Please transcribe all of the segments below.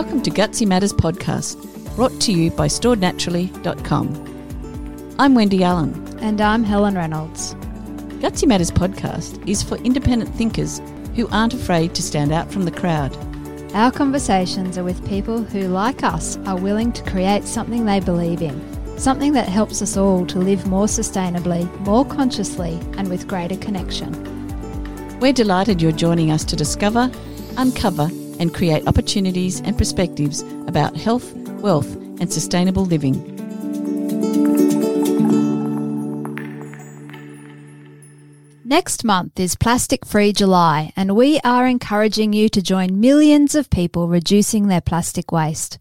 Welcome to Gutsy Matters podcast, brought to you by storednaturally.com. I'm Wendy Allen. And I'm Helen Reynolds. Gutsy Matters podcast is for independent thinkers who aren't afraid to stand out from the crowd. Our conversations are with people who, like us, are willing to create something they believe in, something that helps us all to live more sustainably, more consciously, and with greater connection. We're delighted you're joining us to discover, uncover, and create opportunities and perspectives about health, wealth, and sustainable living. Next month is Plastic Free July, and we are encouraging you to join millions of people reducing their plastic waste.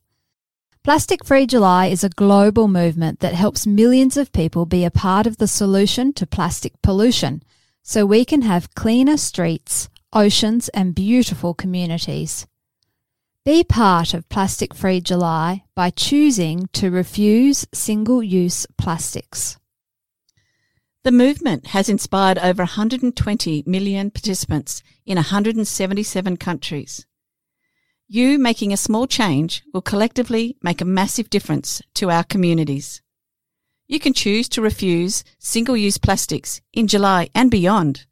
Plastic Free July is a global movement that helps millions of people be a part of the solution to plastic pollution so we can have cleaner streets, oceans, and beautiful communities. Be part of Plastic Free July by choosing to refuse single use plastics. The movement has inspired over 120 million participants in 177 countries. You making a small change will collectively make a massive difference to our communities. You can choose to refuse single use plastics in July and beyond.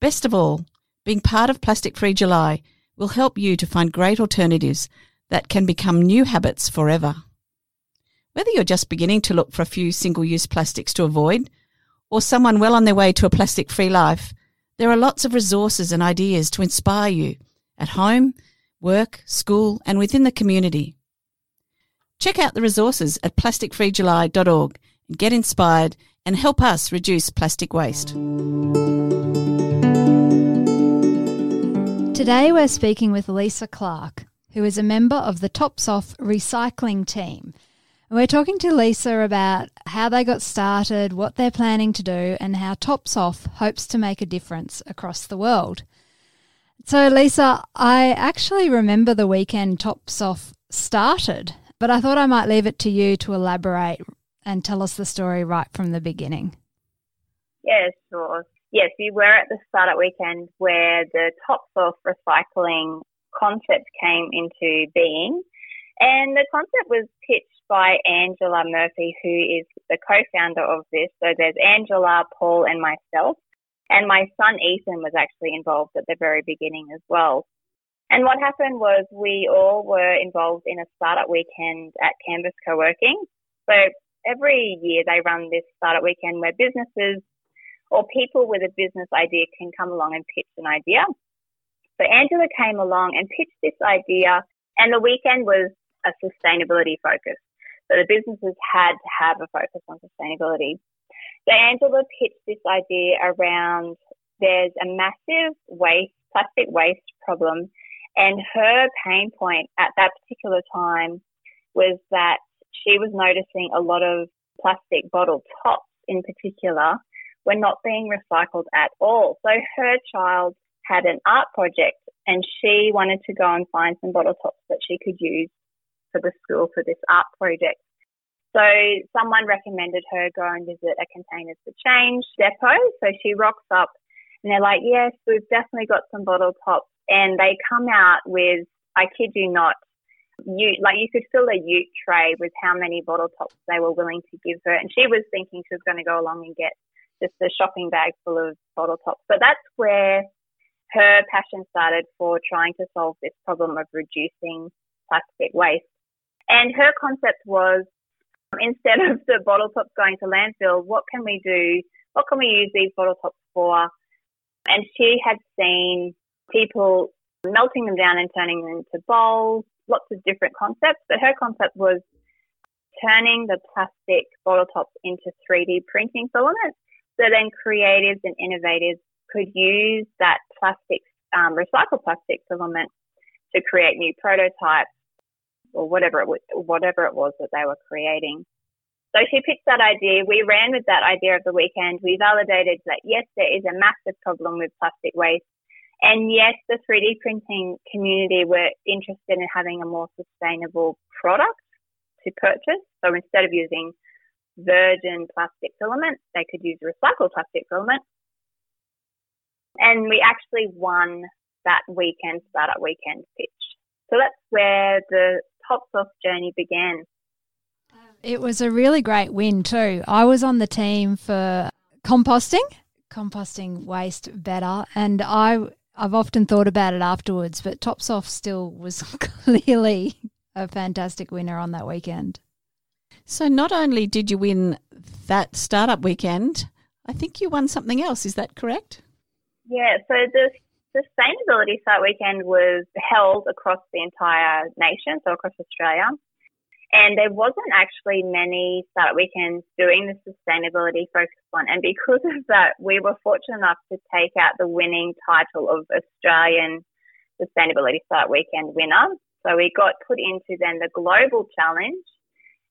Best of all, being part of Plastic Free July will help you to find great alternatives that can become new habits forever. Whether you're just beginning to look for a few single use plastics to avoid, or someone well on their way to a plastic free life, there are lots of resources and ideas to inspire you at home, work, school, and within the community. Check out the resources at plasticfreejuly.org and get inspired and help us reduce plastic waste. Today we're speaking with Lisa Clark, who is a member of the Tops Off recycling team. And we're talking to Lisa about how they got started, what they're planning to do, and how Tops Off hopes to make a difference across the world. So, Lisa, I actually remember the weekend Tops Off started, but I thought I might leave it to you to elaborate and tell us the story right from the beginning. Yeah, sure yes, we were at the startup weekend where the Tops Off recycling concept came into being. And the concept was pitched by Angela Murphy, who is the co-founder of this. So there's Angela, Paul, and myself. And my son Ethan was actually involved at the very beginning as well. And what happened was we all were involved in a startup weekend at Canvas Co-working. So every year they run this startup weekend where businesses or people with a business idea can come along and pitch an idea. So Angela came along and pitched this idea, and the weekend was a sustainability focus. So the businesses had to have a focus on sustainability. So Angela pitched this idea around there's a massive waste, plastic waste problem, and her pain point at that particular time was that she was noticing a lot of plastic bottle tops in particular were not being recycled at all. So her child had an art project and she wanted to go and find some bottle tops that she could use for the school for this art project. So someone recommended her go and visit a Containers for Change depot. So she rocks up and they're like, yes, we've definitely got some bottle tops. And they come out with, I kid you not, you like you could fill a ute tray with how many bottle tops they were willing to give her. And she was thinking she was going to go along and get just a shopping bag full of bottle tops. But that's where her passion started for trying to solve this problem of reducing plastic waste. And her concept was um, instead of the bottle tops going to landfill, what can we do? What can we use these bottle tops for? And she had seen people melting them down and turning them into bowls, lots of different concepts. But her concept was turning the plastic bottle tops into 3D printing filaments so then creatives and innovators could use that plastic, um, recycled plastic filament to create new prototypes or whatever it was, whatever it was that they were creating. So she picked that idea. We ran with that idea of the weekend. We validated that yes, there is a massive problem with plastic waste. And yes, the 3D printing community were interested in having a more sustainable product to purchase. So instead of using virgin plastic filament. They could use recycled plastic filament. And we actually won that weekend, startup weekend pitch. So that's where the Tops Off journey began. It was a really great win too. I was on the team for composting, composting waste better, and I I've often thought about it afterwards, but Tops Off still was clearly a fantastic winner on that weekend. So not only did you win that startup weekend, I think you won something else. Is that correct? Yeah. So the sustainability startup weekend was held across the entire nation, so across Australia. And there wasn't actually many startup weekends doing the sustainability focused one. And because of that, we were fortunate enough to take out the winning title of Australian Sustainability Startup Weekend winner. So we got put into then the global challenge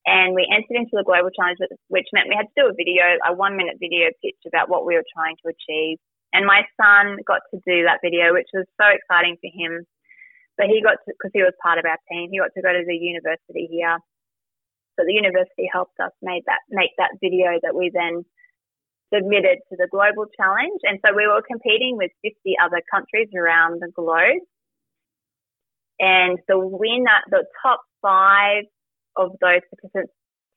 and we entered into the global challenge, which meant we had to do a video, a one minute video pitch about what we were trying to achieve. And my son got to do that video, which was so exciting for him so he got to, because he was part of our team, he got to go to the university here. So the university helped us make that, make that video that we then submitted to the global challenge. And so we were competing with 50 other countries around the globe. And the winner, the top five of those participants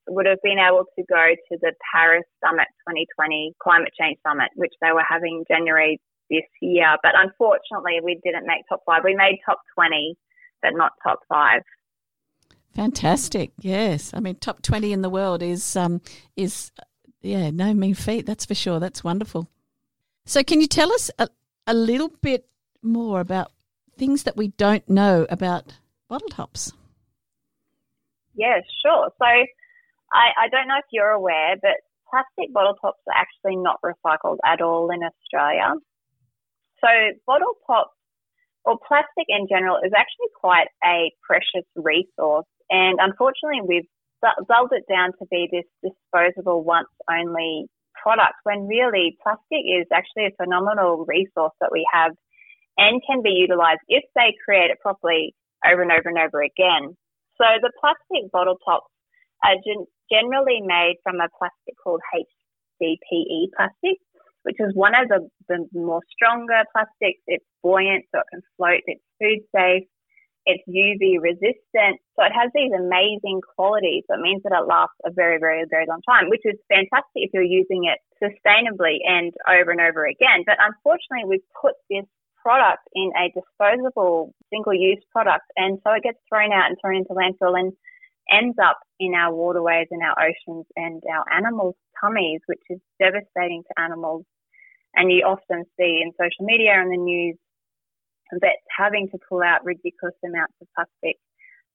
would have been able to go to the Paris Summit 2020 Climate Change Summit, which they were having January this year. But unfortunately, we didn't make top five. We made top 20, but not top five. Fantastic. Yes. I mean, top 20 in the world is, um, is yeah, no mean feat. That's for sure. That's wonderful. So, can you tell us a, a little bit more about things that we don't know about bottle tops? Yeah, sure. So, I, I don't know if you're aware, but plastic bottle tops are actually not recycled at all in Australia. So bottle tops or plastic in general is actually quite a precious resource. And unfortunately, we've dulled it down to be this disposable once only product when really plastic is actually a phenomenal resource that we have and can be utilized if they create it properly over and over and over again. So the plastic bottle tops are generally made from a plastic called HDPE plastic which is one of the, the more stronger plastics. It's buoyant, so it can float. It's food safe. It's UV resistant. So it has these amazing qualities. So it means that it lasts a very, very, very long time, which is fantastic if you're using it sustainably and over and over again. But unfortunately, we've put this product in a disposable single use product. And so it gets thrown out and thrown into landfill and ends up in our waterways and our oceans and our animals' tummies, which is devastating to animals. And you often see in social media and the news vets having to pull out ridiculous amounts of plastic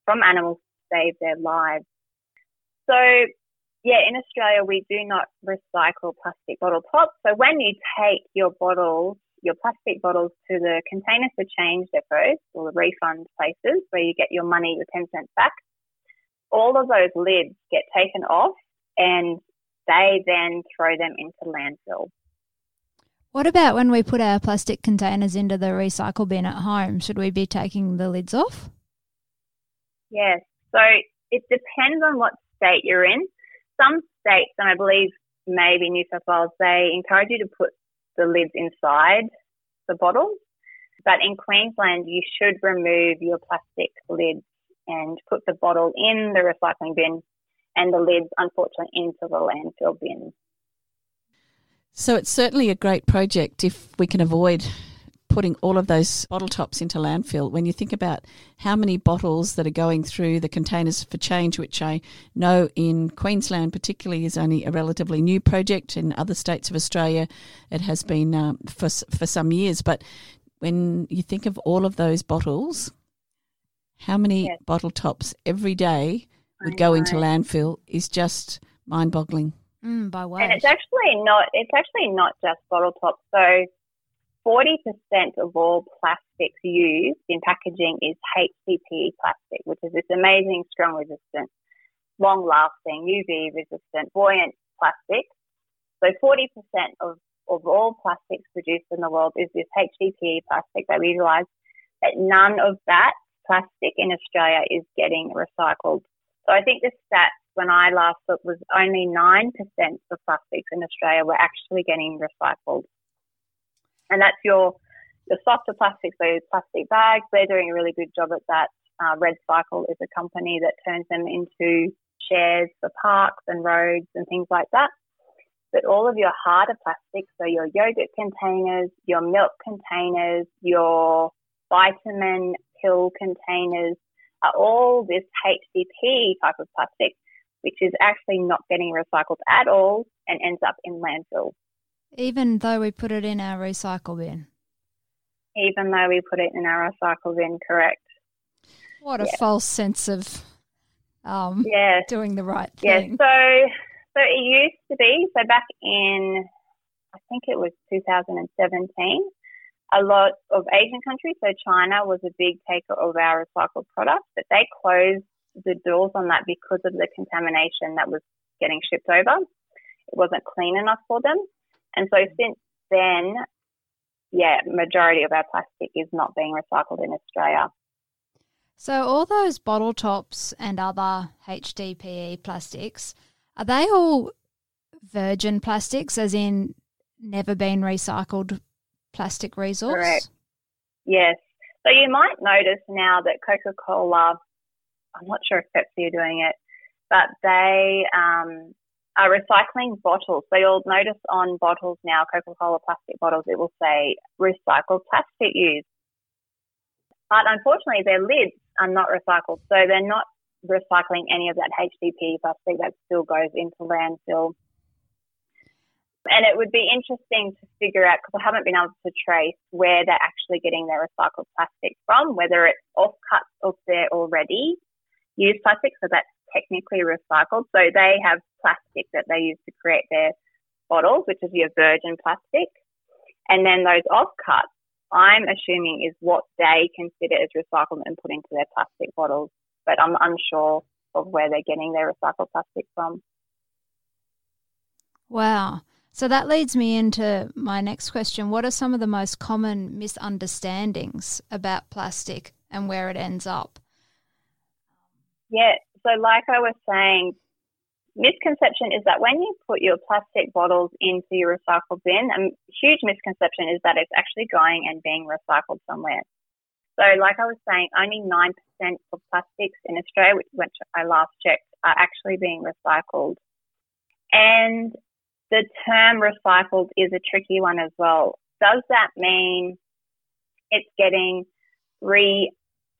from animals to save their lives. So, yeah, in Australia, we do not recycle plastic bottle tops. So when you take your bottles, your plastic bottles to the containers for change depots or the refund places where you get your money, your 10 cents back, all of those lids get taken off and they then throw them into landfill. What about when we put our plastic containers into the recycle bin at home? Should we be taking the lids off? Yes. So it depends on what state you're in. Some states, and I believe maybe New South Wales, they encourage you to put the lids inside the bottles. But in Queensland, you should remove your plastic lids and put the bottle in the recycling bin and the lids, unfortunately, into the landfill bin. So it's certainly a great project if we can avoid putting all of those bottle tops into landfill. When you think about how many bottles that are going through the containers for change, which I know in Queensland particularly is only a relatively new project. In other states of Australia, it has been um, for for some years. But when you think of all of those bottles, how many yes. bottle tops every day would go into landfill is just mind boggling. Mm, by what? And it's actually not. It's actually not just bottle tops. So, forty percent of all plastics used in packaging is HDPE plastic, which is this amazing, strong resistant, long-lasting, UV resistant, buoyant plastic. So, forty percent of of all plastics produced in the world is this HDPE plastic that we utilize. But none of that plastic in Australia is getting recycled. So I think the stats when I last looked was only 9% of plastics in Australia were actually getting recycled. And that's your, your softer plastics, so plastic bags, they're doing a really good job at that. Uh, Red Cycle is a company that turns them into shares for parks and roads and things like that. But all of your harder plastics, so your yogurt containers, your milk containers, your vitamin pill containers, are all this HDPE type of plastic, which is actually not getting recycled at all and ends up in landfill. Even though we put it in our recycle bin? Even though we put it in our recycle bin, correct. What a false sense of um, yes. doing the right thing. Yes, so, so it used to be, so back in, I think it was 2017, a lot of Asian countries, so China was a big taker of our recycled products, but they closed the doors on that because of the contamination that was getting shipped over. It wasn't clean enough for them. And so since then, yeah, majority of our plastic is not being recycled in Australia. So all those bottle tops and other HDPE plastics, are they all virgin plastics, as in never been recycled plastic resource? Correct. Yes. So you might notice now that Coca Cola, I'm not sure if Pepsi are doing it, but they um, recycling bottles. So you'll notice on bottles now, Coca Cola plastic bottles, it will say recycled plastic used. But unfortunately, their lids are not recycled. So they're not recycling any of that HDPE plastic that still goes into landfill. And it would be interesting to figure out, because I haven't been able to trace where they're actually getting their recycled plastic from, whether it's offcuts of their already used plastic, so that's technically recycled. So they have plastic that they use to create their bottles, which is your virgin plastic. And then those offcuts, I'm assuming is what they consider as recycled and put into their plastic bottles. But I'm unsure of where they're getting their recycled plastic from. Wow. So that leads me into my next question. What are some of the most common misunderstandings about plastic and where it ends up? Yeah, so like I was saying, misconception is that when you put your plastic bottles into your recycle bin, a huge misconception is that it's actually going and being recycled somewhere. So, like I was saying, only 9% of plastics in Australia, which I last checked, are actually being recycled. And the term recycled is a tricky one as well. Does that mean it's getting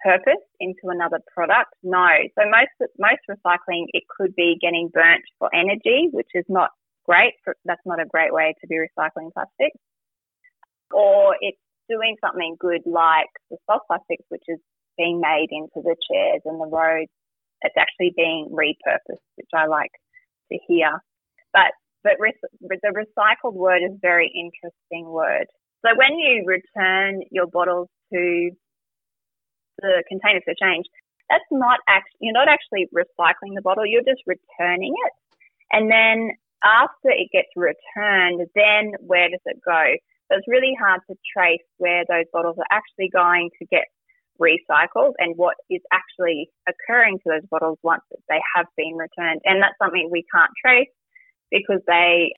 repurposed into another product? No. So most most recycling it could be getting burnt for energy, which is not great. For, that's not a great way to be recycling plastic. Or it's doing something good like the soft plastics, which is being made into the chairs and the roads. It's actually being repurposed, which I like to hear. But but the recycled word is a very interesting word. So when you return your bottles to the containers for change, that's not actually, you're not actually recycling the bottle, you're just returning it. And then after it gets returned, then where does it go? So it's really hard to trace where those bottles are actually going to get recycled and what is actually occurring to those bottles once they have been returned. And that's something we can't trace because they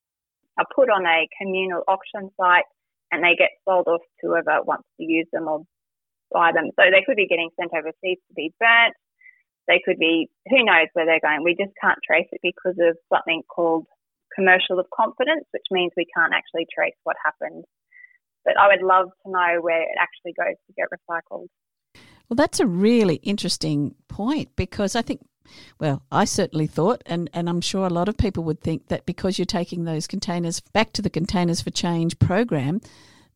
are put on a communal auction site and they get sold off to whoever wants to use them or buy them. So they could be getting sent overseas to be burnt. They could be, who knows where they're going. We just can't trace it because of something called commercial of confidence, which means we can't actually trace what happened. But I would love to know where it actually goes to get recycled. Well, that's a really interesting point because I think well, I certainly thought, and, and I'm sure a lot of people would think that because you're taking those containers back to the Containers for Change program,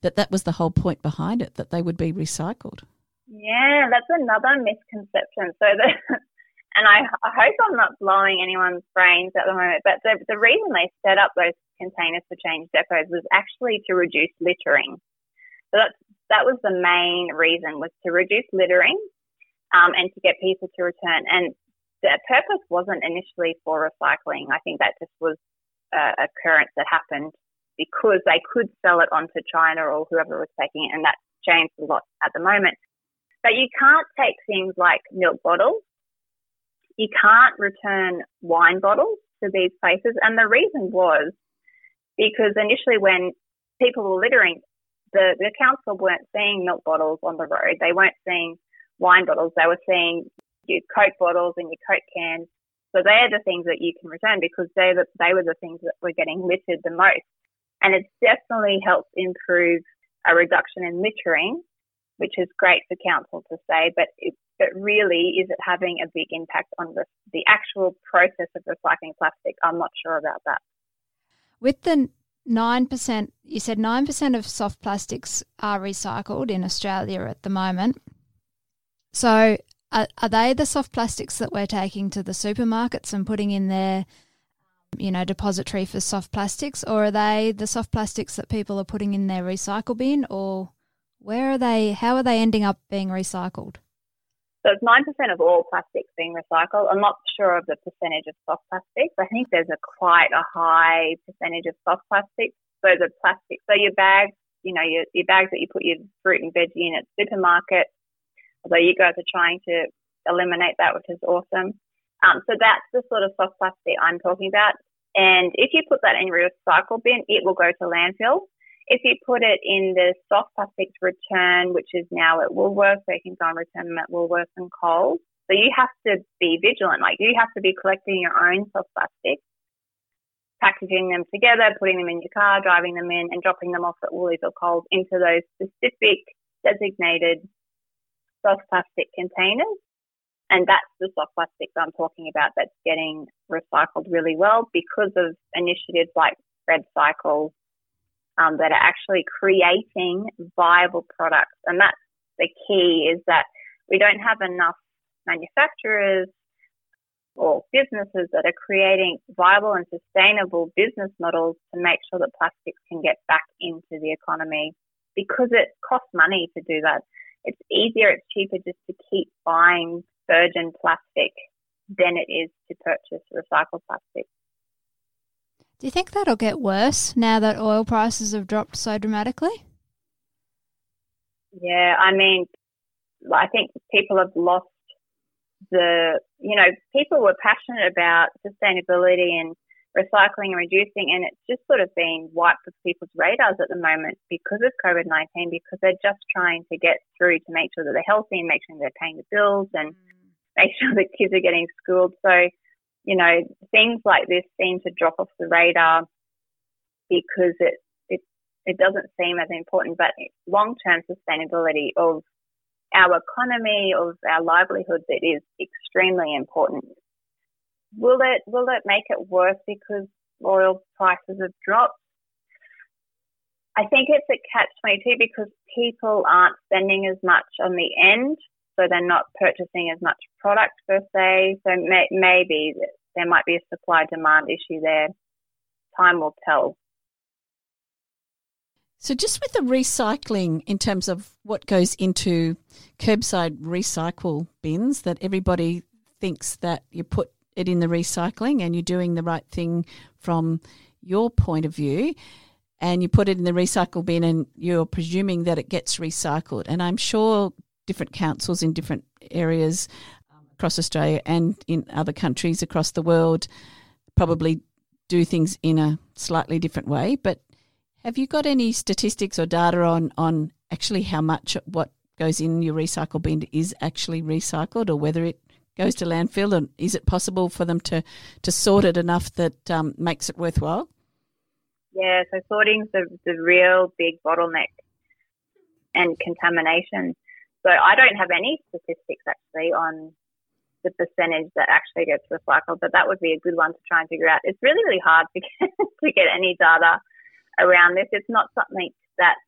that that was the whole point behind it, that they would be recycled. Yeah, that's another misconception. So the, and I, I hope I'm not blowing anyone's brains at the moment, but the, the reason they set up those Containers for Change depots was actually to reduce littering. So that's, that was the main reason was to reduce littering um, and to get people to return. And the purpose wasn't initially for recycling. I think that just was a occurrence that happened because they could sell it on to China or whoever was taking it, and that's changed a lot at the moment. But you can't take things like milk bottles. You can't return wine bottles to these places. And the reason was because initially when people were littering, the, the council weren't seeing milk bottles on the road. They weren't seeing wine bottles, they were seeing your Coke bottles and your Coke cans. So they're the things that you can return because they the, they were the things that were getting littered the most. And it's definitely helped improve a reduction in littering, which is great for council to say, but it, but really, is it having a big impact on the, the actual process of recycling plastic? I'm not sure about that. With the 9%, you said 9% of soft plastics are recycled in Australia at the moment. So, are, are they the soft plastics that we're taking to the supermarkets and putting in their, you know, depository for soft plastics, or are they the soft plastics that people are putting in their recycle bin, or where are they? How are they ending up being recycled? So it's 9% of all plastics being recycled. I'm not sure of the percentage of soft plastics. I think there's a quite a high percentage of soft plastics. So the plastic, so your bags, you know, your, your bags that you put your fruit and veggie in at supermarket, although you guys are trying to eliminate that, which is awesome. Um, so that's the sort of soft plastic I'm talking about. And if you put that in your recycle bin, it will go to landfill. If you put it in the soft plastics return, which is now at Woolworths, so you can go and return them at Woolworths and Coles. So you have to be vigilant. Like you have to be collecting your own soft plastics, packaging them together, putting them in your car, driving them in, and dropping them off at Woolies or Coles into those specific designated soft plastic containers. And that's the soft plastics I'm talking about that's getting recycled really well because of initiatives like Red Cycle um, that are actually creating viable products. And that's the key is that we don't have enough manufacturers or businesses that are creating viable and sustainable business models to make sure that plastics can get back into the economy because it costs money to do that. It's easier, it's cheaper just to keep buying virgin plastic than it is to purchase recycled plastic. Do you think that'll get worse now that oil prices have dropped so dramatically? Yeah, I mean, I think people have lost the, you know, people were passionate about sustainability and recycling and reducing, and it's just sort of been wiped off people's radars at the moment because of COVID 19, because they're just trying to get through to make sure that they're healthy and make sure they're paying the bills and mm. make sure that kids are getting schooled. So, you know, things like this seem to drop off the radar because it it, it doesn't seem as important. But long term sustainability of our economy, of our livelihoods, it is extremely important. Will it will it make it worse because oil prices have dropped? I think it's a catch twenty two because people aren't spending as much on the end so they're not purchasing as much product per se. So may, maybe there might be a supply demand issue there. Time will tell. So, just with the recycling in terms of what goes into curbside recycle bins, that everybody thinks that you put it in the recycling and you're doing the right thing from your point of view, and you put it in the recycle bin and you're presuming that it gets recycled. And I'm sure different councils in different areas um, across Australia and in other countries across the world probably do things in a slightly different way. But have you got any statistics or data on, on actually how much what goes in your recycle bin is actually recycled or whether it goes to landfill and is it possible for them to, to sort it enough that um, makes it worthwhile? Yeah, so sorting's the, the real big bottleneck and contamination. So I don't have any statistics actually on the percentage that actually gets recycled, but that would be a good one to try and figure out. It's really, really hard to get, to get any data around this. It's not something that's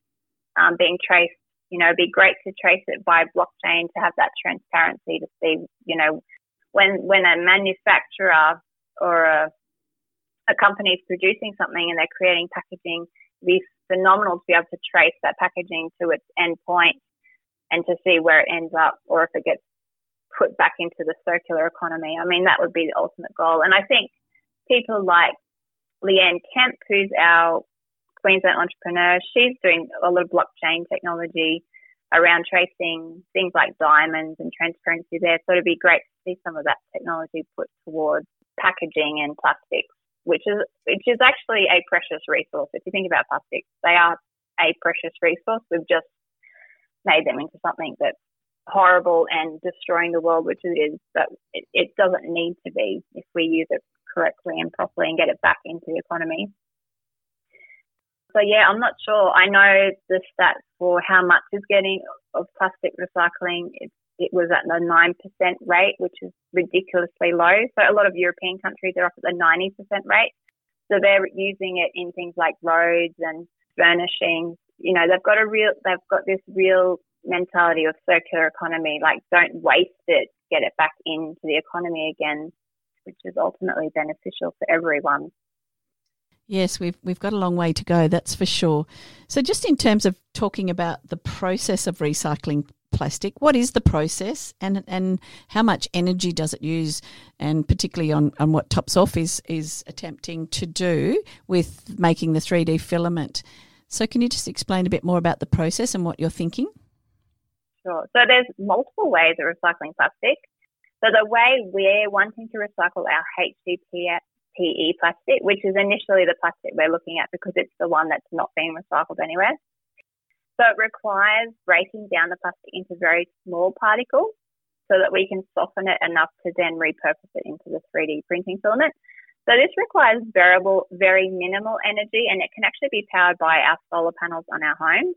um, being traced. You know, it'd be great to trace it by blockchain to have that transparency to see, you know, when when a manufacturer or a, a company is producing something and they're creating packaging, it'd be phenomenal to be able to trace that packaging to its end point and to see where it ends up or if it gets put back into the circular economy. I mean, that would be the ultimate goal. And I think people like Leanne Kemp, who's our Queensland entrepreneur, she's doing a lot of blockchain technology around tracing things like diamonds and transparency there. So it'd be great to see some of that technology put towards packaging and plastics, which is which is actually a precious resource. If you think about plastics, they are a precious resource. We've just made them into something that horrible and destroying the world, which it is, but it, it doesn't need to be if we use it correctly and properly and get it back into the economy. So yeah, I'm not sure. I know the stats for how much is getting of plastic recycling. It, it was at the 9% rate, which is ridiculously low. So a lot of European countries are up at the 90% rate. So they're using it in things like roads and furnishings. You know, they've got a real, they've got this real mentality of circular economy, like don't waste it, get it back into the economy again, which is ultimately beneficial for everyone. Yes, we've we've got a long way to go, that's for sure. So just in terms of talking about the process of recycling plastic, what is the process and and how much energy does it use and particularly on, on what Tops Off is is attempting to do with making the 3D filament. So can you just explain a bit more about the process and what you're thinking? Sure. So there's multiple ways of recycling plastic. So the way we're wanting to recycle our HDPE plastic, which is initially the plastic we're looking at because it's the one that's not being recycled anywhere. So it requires breaking down the plastic into very small particles so that we can soften it enough to then repurpose it into the 3D printing filament. So this requires variable, very minimal energy and it can actually be powered by our solar panels on our homes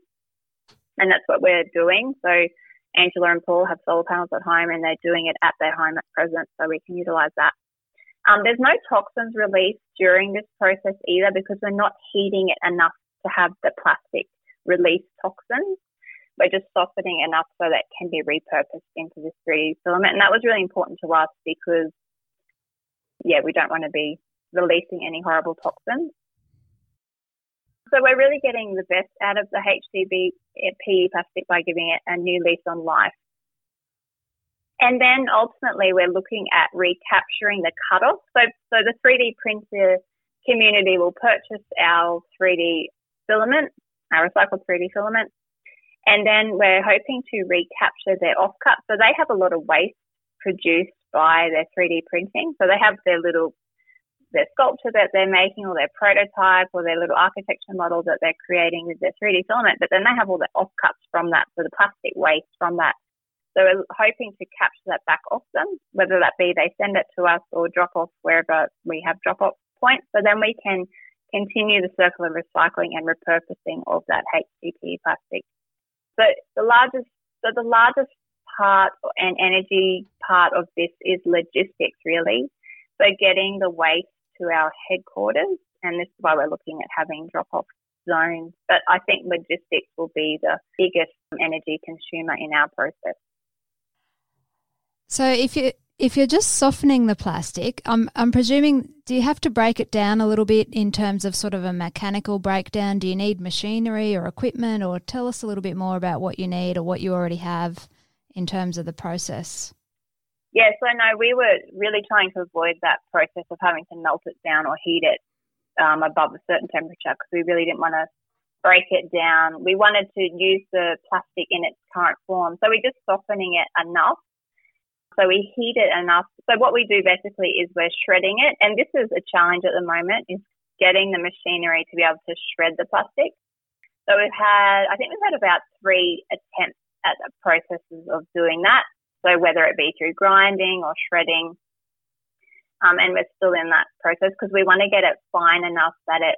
and that's what we're doing. So Angela and Paul have solar panels at home and they're doing it at their home at present, so we can utilize that. Um, there's no toxins released during this process either because we're not heating it enough to have the plastic release toxins. We're just softening enough so that it can be repurposed into this 3D filament. And that was really important to us because, yeah, we don't want to be releasing any horrible toxins. So we're really getting the best out of the HDB PE plastic by giving it a new lease on life. And then ultimately we're looking at recapturing the cutoff. So, so the 3D printer community will purchase our 3D filament, our recycled 3D filament, and then we're hoping to recapture their offcut. So they have a lot of waste produced by their 3D printing. So they have their little their sculpture that they're making or their prototype or their little architecture model that they're creating with their 3D filament, but then they have all the offcuts from that, so the plastic waste from that. So we're hoping to capture that back off them, whether that be they send it to us or drop off wherever we have drop off points. So then we can continue the circular recycling and repurposing of that HDPE plastic. So the largest, so the largest part and energy part of this is logistics really. So getting the waste to our headquarters, and this is why we're looking at having drop off zones. But I think logistics will be the biggest energy consumer in our process. So if you if you're just softening the plastic, I'm I'm presuming do you have to break it down a little bit in terms of sort of a mechanical breakdown? Do you need machinery or equipment or tell us a little bit more about what you need or what you already have in terms of the process? Yeah, so no, we were really trying to avoid that process of having to melt it down or heat it um, above a certain temperature because we really didn't want to break it down. We wanted to use the plastic in its current form. So we're just softening it enough. So we heat it enough. So what we do basically is we're shredding it. And this is a challenge at the moment is getting the machinery to be able to shred the plastic. So we've had, I think we've had about three attempts at the processes of doing that. So whether it be through grinding or shredding, um, and we're still in that process because we want to get it fine enough that it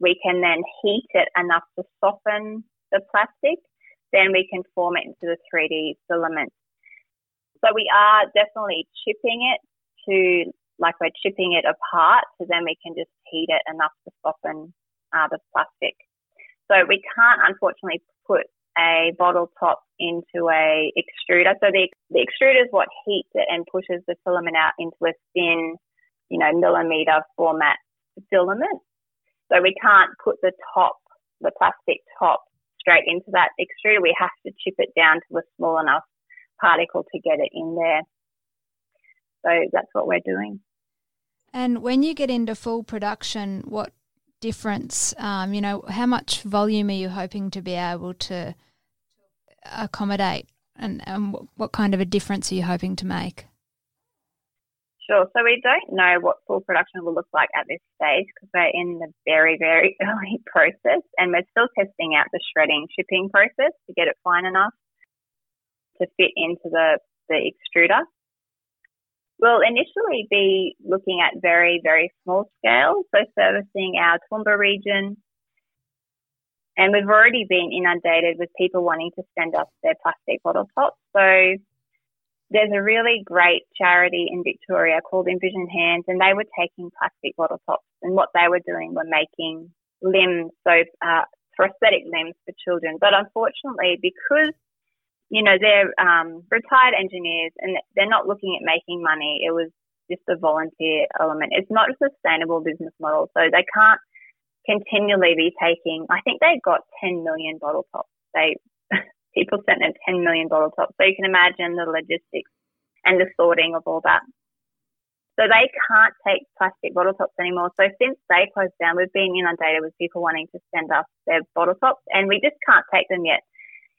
we can then heat it enough to soften the plastic. Then we can form it into the 3D filament. So we are definitely chipping it to like we're chipping it apart, so then we can just heat it enough to soften uh, the plastic. So we can't unfortunately put a bottle top into a extruder. So the, the extruder is what heats it and pushes the filament out into a thin, you know, millimeter format filament. So we can't put the top, the plastic top straight into that extruder. We have to chip it down to a small enough particle to get it in there. So that's what we're doing. And when you get into full production, what difference? Um, you know, how much volume are you hoping to be able to accommodate, and, and what kind of a difference are you hoping to make? Sure. So we don't know what full production will look like at this stage because we're in the very, very early process and we're still testing out the shredding shipping process to get it fine enough. To fit into the, the extruder. We'll initially be looking at very, very small scale, so servicing our Toowoomba region. And we've already been inundated with people wanting to send us their plastic bottle tops. So there's a really great charity in Victoria called Envision Hands, and they were taking plastic bottle tops, and what they were doing were making limbs, so uh, prosthetic limbs for children. But unfortunately, because you know they're um, retired engineers and they're not looking at making money, it was just a volunteer element. It's not a sustainable business model, so they can't continually be taking. I think they got 10 million bottle tops. They people sent in 10 million bottle tops. So you can imagine the logistics and the sorting of all that. So they can't take plastic bottle tops anymore. So since they closed down, we've been inundated with people wanting to send us their bottle tops and we just can't take them yet.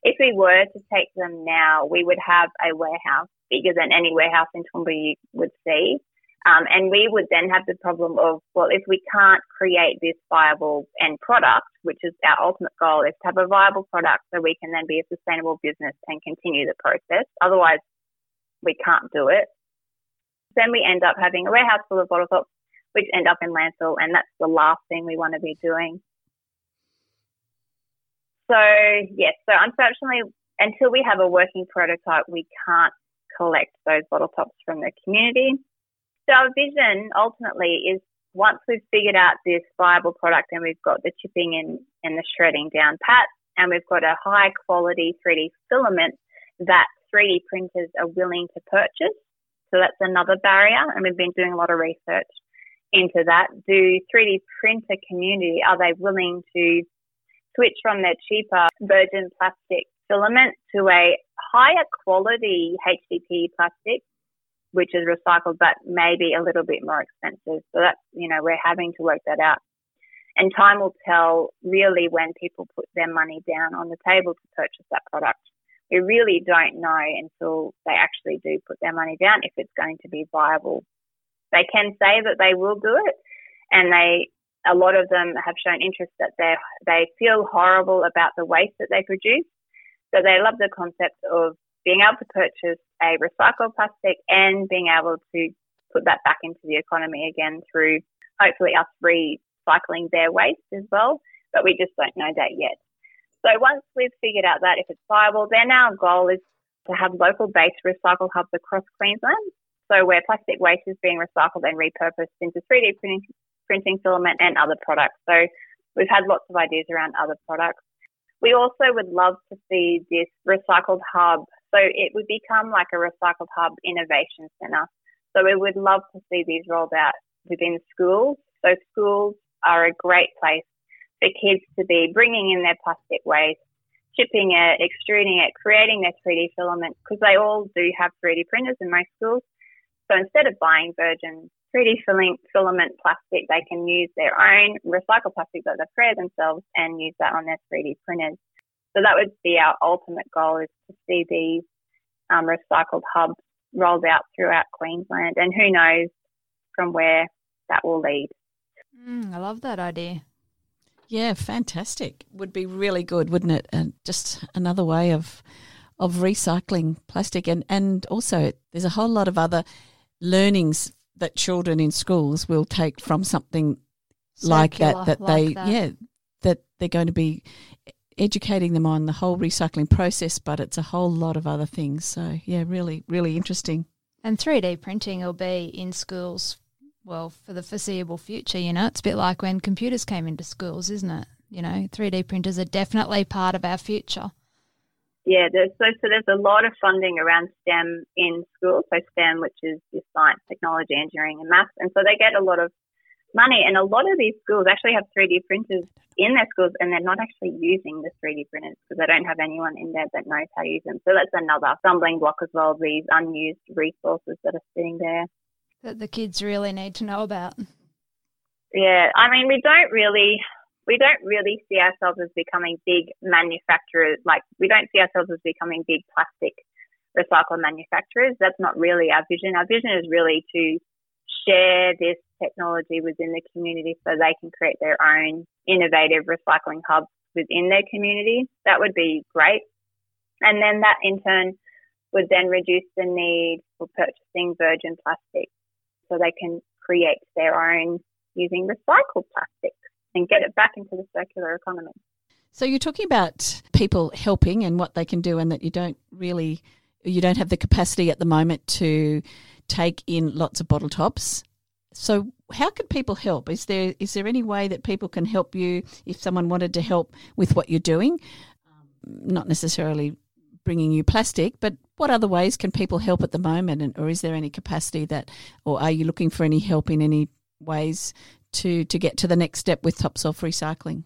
If we were to take them now, we would have a warehouse bigger than any warehouse in Toowoomba you would see. Um, and we would then have the problem of, well, if we can't create this viable end product, which is our ultimate goal, is to have a viable product so we can then be a sustainable business and continue the process. Otherwise, we can't do it. Then we end up having a warehouse full of bottle tops, which end up in landfill, and that's the last thing we want to be doing. So, yes, so unfortunately, until we have a working prototype, we can't collect those bottle tops from the community. So our vision ultimately is once we've figured out this viable product and we've got the chipping and, and the shredding down pat and we've got a high quality 3D filament that 3D printers are willing to purchase. So that's another barrier and we've been doing a lot of research into that. Do 3D printer community, are they willing to switch from their cheaper virgin plastic filament to a higher quality HDPE plastic which is recycled, but maybe a little bit more expensive. So that's, you know, we're having to work that out. And time will tell really when people put their money down on the table to purchase that product. We really don't know until they actually do put their money down if it's going to be viable. They can say that they will do it and they, a lot of them have shown interest that they they feel horrible about the waste that they produce. So they love the concept of being able to purchase a recycled plastic and being able to put that back into the economy again through hopefully us recycling their waste as well. But we just don't know that yet. So once we've figured out that if it's viable, then our goal is to have local based recycle hubs across Queensland. So where plastic waste is being recycled and repurposed into 3D printing, printing filament and other products. So we've had lots of ideas around other products. We also would love to see this recycled hub so it would become like a recycled hub innovation centre. So we would love to see these rolled out within schools. So schools are a great place for kids to be bringing in their plastic waste, chipping it, extruding it, creating their 3D filament, because they all do have 3D printers in most schools. So instead of buying virgin 3D filament plastic, they can use their own recycled plastic that they've created themselves and use that on their 3D printers. So that would be our ultimate goal is to see these um, recycled hubs rolled out throughout Queensland. And who knows from where that will lead. Mm, I love that idea. Yeah, fantastic. Would be really good, wouldn't it? And just another way of of recycling plastic and and also there's a whole lot of other learnings that children in schools will take from something Circular, like that that like they that. yeah that they're going to be educating them on the whole recycling process, but it's a whole lot of other things. So, yeah, really, really interesting. And 3D printing will be in schools, well, for the foreseeable future. You know, it's a bit like when computers came into schools, isn't it? You know, 3D printers are definitely part of our future. Yeah, there's, so, so there's a lot of funding around STEM in schools. So STEM, which is science, technology, engineering, and maths, and so they get a lot of money. And a lot of these schools actually have 3D printers in their schools and they're not actually using the 3D printers because they don't have anyone in there that knows how to use them. So that's another stumbling block as well, these unused resources that are sitting there. That the kids really need to know about. Yeah, I mean, we don't really. We don't really see ourselves as becoming big manufacturers. Like, we don't see ourselves as becoming big plastic recycle manufacturers. That's not really our vision. Our vision is really to share this technology within the community so they can create their own innovative recycling hubs within their community. That would be great. And then that in turn would then reduce the need for purchasing virgin plastic so they can create their own using recycled plastic and get it back into the circular economy. So you're talking about people helping and what they can do and that you don't really you don't have the capacity at the moment to take in lots of bottle tops. So how can people help? Is there is there any way that people can help you if someone wanted to help with what you're doing? Um, not necessarily bringing you plastic, but what other ways can people help at the moment? And, or is there any capacity that, or are you looking for any help in any ways to, to get to the next step with Tops Off recycling?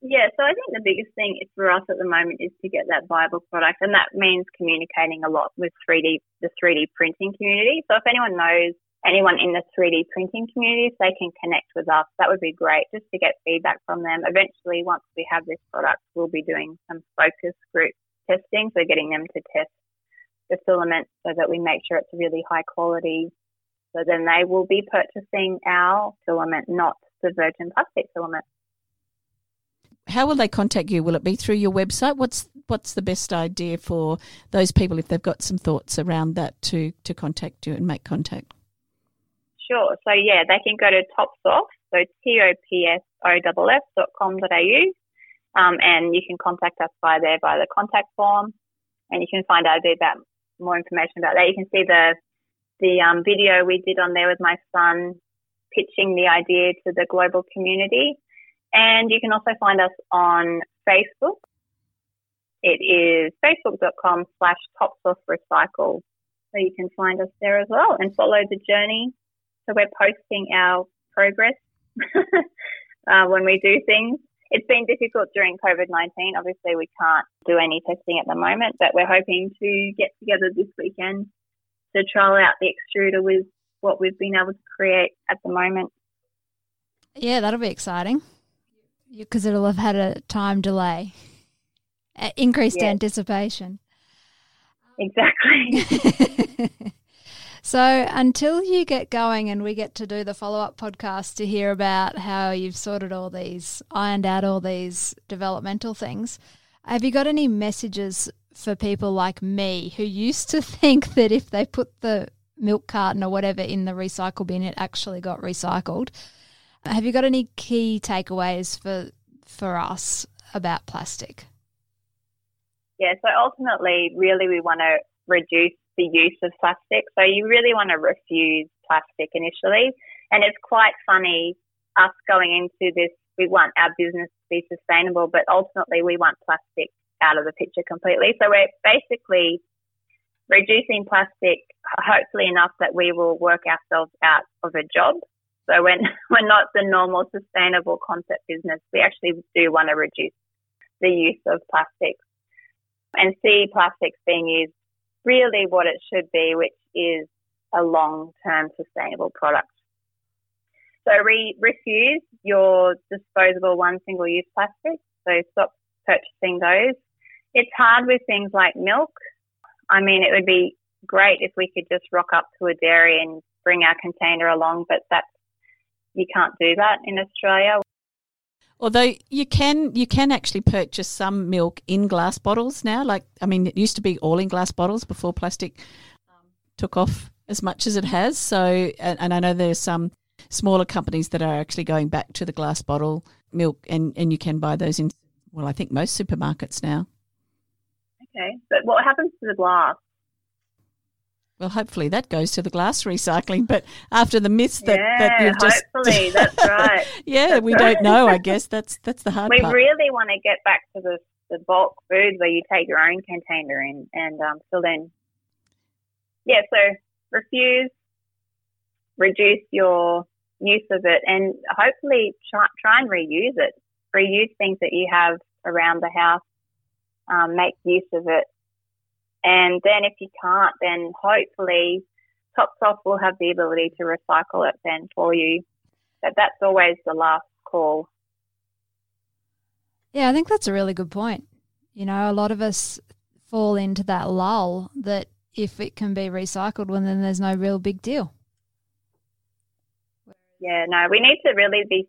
Yeah, so I think the biggest thing for us at the moment is to get that viable product, and that means communicating a lot with 3D, the 3D printing community. So if anyone knows anyone in the 3D printing community, if they can connect with us, that would be great just to get feedback from them. Eventually, once we have this product, we'll be doing some focus group testing, so getting them to test the filament so that we make sure it's really high quality. So then they will be purchasing our filament, not the virgin plastic filament. How will they contact you? Will it be through your website? What's what's the best idea for those people if they've got some thoughts around that to to contact you and make contact? Sure. So yeah, they can go to Tops Off, so T O P S O F F dot com dot au um, and you can contact us via there via the contact form, and you can find out a bit about more information about that. You can see the the um, video we did on there with my son pitching the idea to the global community, and you can also find us on Facebook. It is facebook.com slash topsoffrecycle. So you can find us there as well and follow the journey. So we're posting our progress uh, when we do things it's been difficult during COVID 19. Obviously, we can't do any testing at the moment, but we're hoping to get together this weekend to trial out the extruder with what we've been able to create at the moment. Yeah, that'll be exciting because it'll have had a time delay, increased anticipation. Exactly. So until you get going and we get to do the follow up podcast to hear about how you've sorted all these, ironed out all these developmental things, have you got any messages for people like me who used to think that if they put the milk carton or whatever in the recycle bin, it actually got recycled? Have you got any key takeaways for for us about plastic? Yeah, so ultimately, really, we want to reduce the use of plastic. So you really want to refuse plastic initially. And it's quite funny us going into this. We want our business to be sustainable, but ultimately we want plastic out of the picture completely. So we're basically reducing plastic, hopefully enough that we will work ourselves out of a job. So when we're not the normal sustainable concept business, we actually do want to reduce the use of plastics and see plastics being used really what it should be, which is a long-term sustainable product. So re- refuse your disposable one single-use plastic. So stop purchasing those. It's hard with things like milk. I mean, it would be great if we could just rock up to a dairy and bring our container along, but that's you can't do that in Australia. Although you can you can actually purchase some milk in glass bottles now. Like I mean, it used to be all in glass bottles before plastic um, took off as much as it has. So, and, and I know there's some smaller companies that are actually going back to the glass bottle milk, and and you can buy those in. Well, I think most supermarkets now. Okay, but what happens to the glass? Well, hopefully that goes to the glass recycling. But after the myths that, yeah, that you've just hopefully that's right. yeah, that's we right. don't know. I guess that's that's the hard we part. We really want to get back to the the bulk food where you take your own container in and um, fill in. Yeah, so refuse, reduce your use of it, and hopefully try try and reuse it. Reuse things that you have around the house. Um, make use of it and then if you can't, then hopefully Tops Off will have the ability to recycle it then for you. But that's always the last call. Yeah, I think that's a really good point. You know, a lot of us fall into that lull that if it can be recycled, well, then there's no real big deal. Yeah, no, we need to really be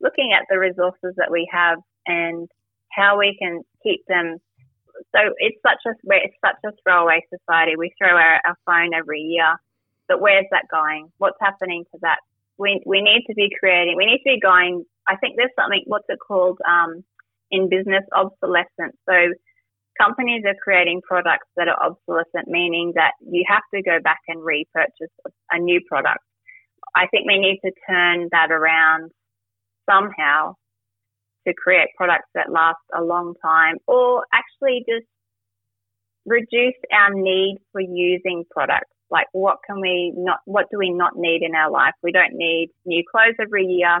looking at the resources that we have and how we can keep them so it's such a it's such a throwaway society. We throw our, our phone every year, but where's that going? What's happening to that? We we need to be creating. We need to be going. I think there's something. What's it called? Um, in business, obsolescence. So companies are creating products that are obsolescent, meaning that you have to go back and repurchase a new product. I think we need to turn that around somehow to create products that last a long time or actually just reduce our need for using products. Like what can we not, what do we not need in our life? We don't need new clothes every year.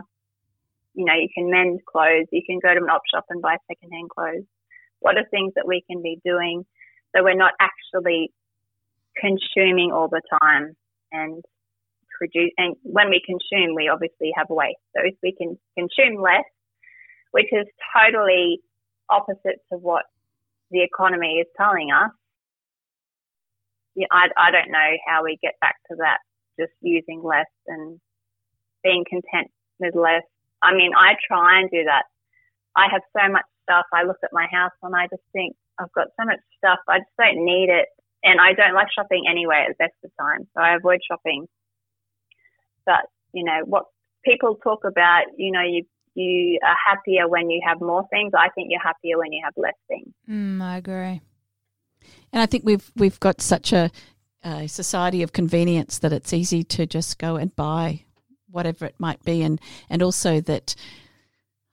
You know, you can mend clothes. You can go to an op shop and buy secondhand clothes. What are things that we can be doing so we're not actually consuming all the time and produce? And when we consume, we obviously have waste. So if we can consume less, which is totally opposite to what the economy is telling us. Yeah, I, I don't know how we get back to that, just using less and being content with less. I mean, I try and do that. I have so much stuff. I look at my house and I just think I've got so much stuff. I just don't need it. And I don't like shopping anyway at the best of times. So I avoid shopping. But, you know, what people talk about, you know, you you are happier when you have more things. I think you're happier when you have less things. Mm, I agree. And I think we've we've got such a, a society of convenience that it's easy to just go and buy whatever it might be, and and also that.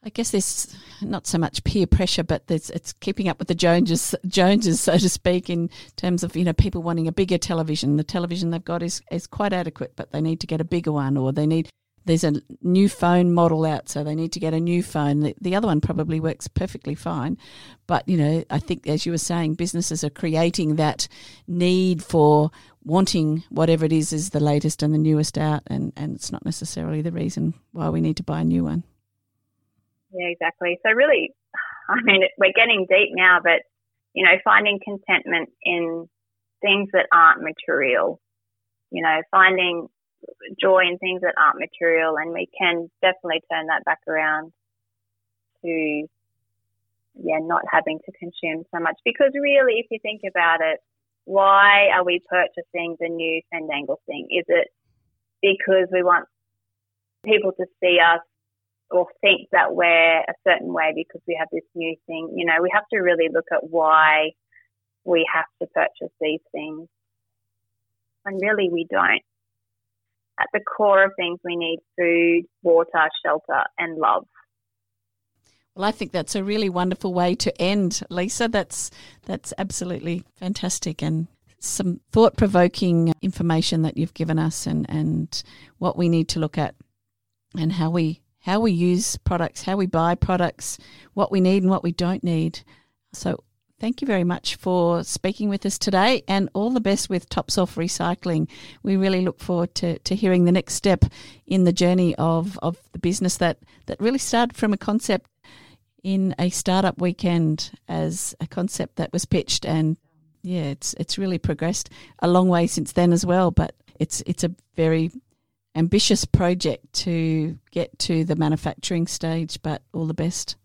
I guess there's not so much peer pressure, but it's keeping up with the Joneses, Joneses, so to speak, in terms of you know people wanting a bigger television. The television they've got is is quite adequate, but they need to get a bigger one, or they need there's a new phone model out, so they need to get a new phone. The, the, other one probably works perfectly fine. But, you know, I think, as you were saying, businesses are creating that need for wanting whatever it is is the latest and the newest out, and, and it's not necessarily the reason why we need to buy a new one. Yeah, exactly. So, really, I mean, we're getting deep now, but, you know, finding contentment in things that aren't material, you know, finding joy in things that aren't material, and we can definitely turn that back around to yeah, not having to consume so much. Because really, if you think about it, why are we purchasing the new Fandangle thing? Is it because we want people to see us or think that we're a certain way because we have this new thing? You know, we have to really look at why we have to purchase these things. And really, we don't at the core of things, we need food, water, shelter, and love. Well, I think that's a really wonderful way to end, Lisa. That's that's absolutely fantastic and some thought provoking information that you've given us and, and what we need to look at and how we how we use products, how we buy products, what we need and what we don't need. So Thank you very much for speaking with us today and all the best with Tops Off Recycling. We really look forward to, to hearing the next step in the journey of, of the business that, that really started from a concept in a startup weekend as a concept that was pitched and yeah, it's it's really progressed a long way since then as well, but it's it's a very ambitious project to get to the manufacturing stage, but all the best.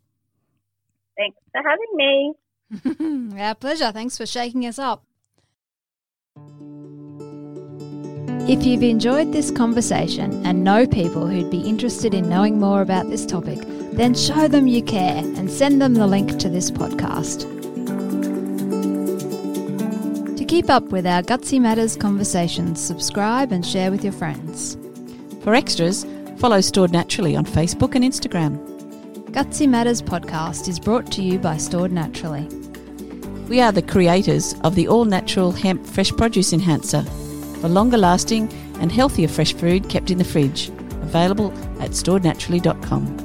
Thanks for having me. Our pleasure. Thanks for shaking us up. If you've enjoyed this conversation and know people who'd be interested in knowing more about this topic, then show them you care and send them the link to this podcast. To keep up with our Gutsy Matters conversations, subscribe and share with your friends. For extras, follow Stored Naturally on Facebook and Instagram. Gutsy Matters podcast is brought to you by Stored Naturally. We are the creators of the all natural hemp fresh produce enhancer for longer lasting and healthier fresh food kept in the fridge. Available at storednaturally.com.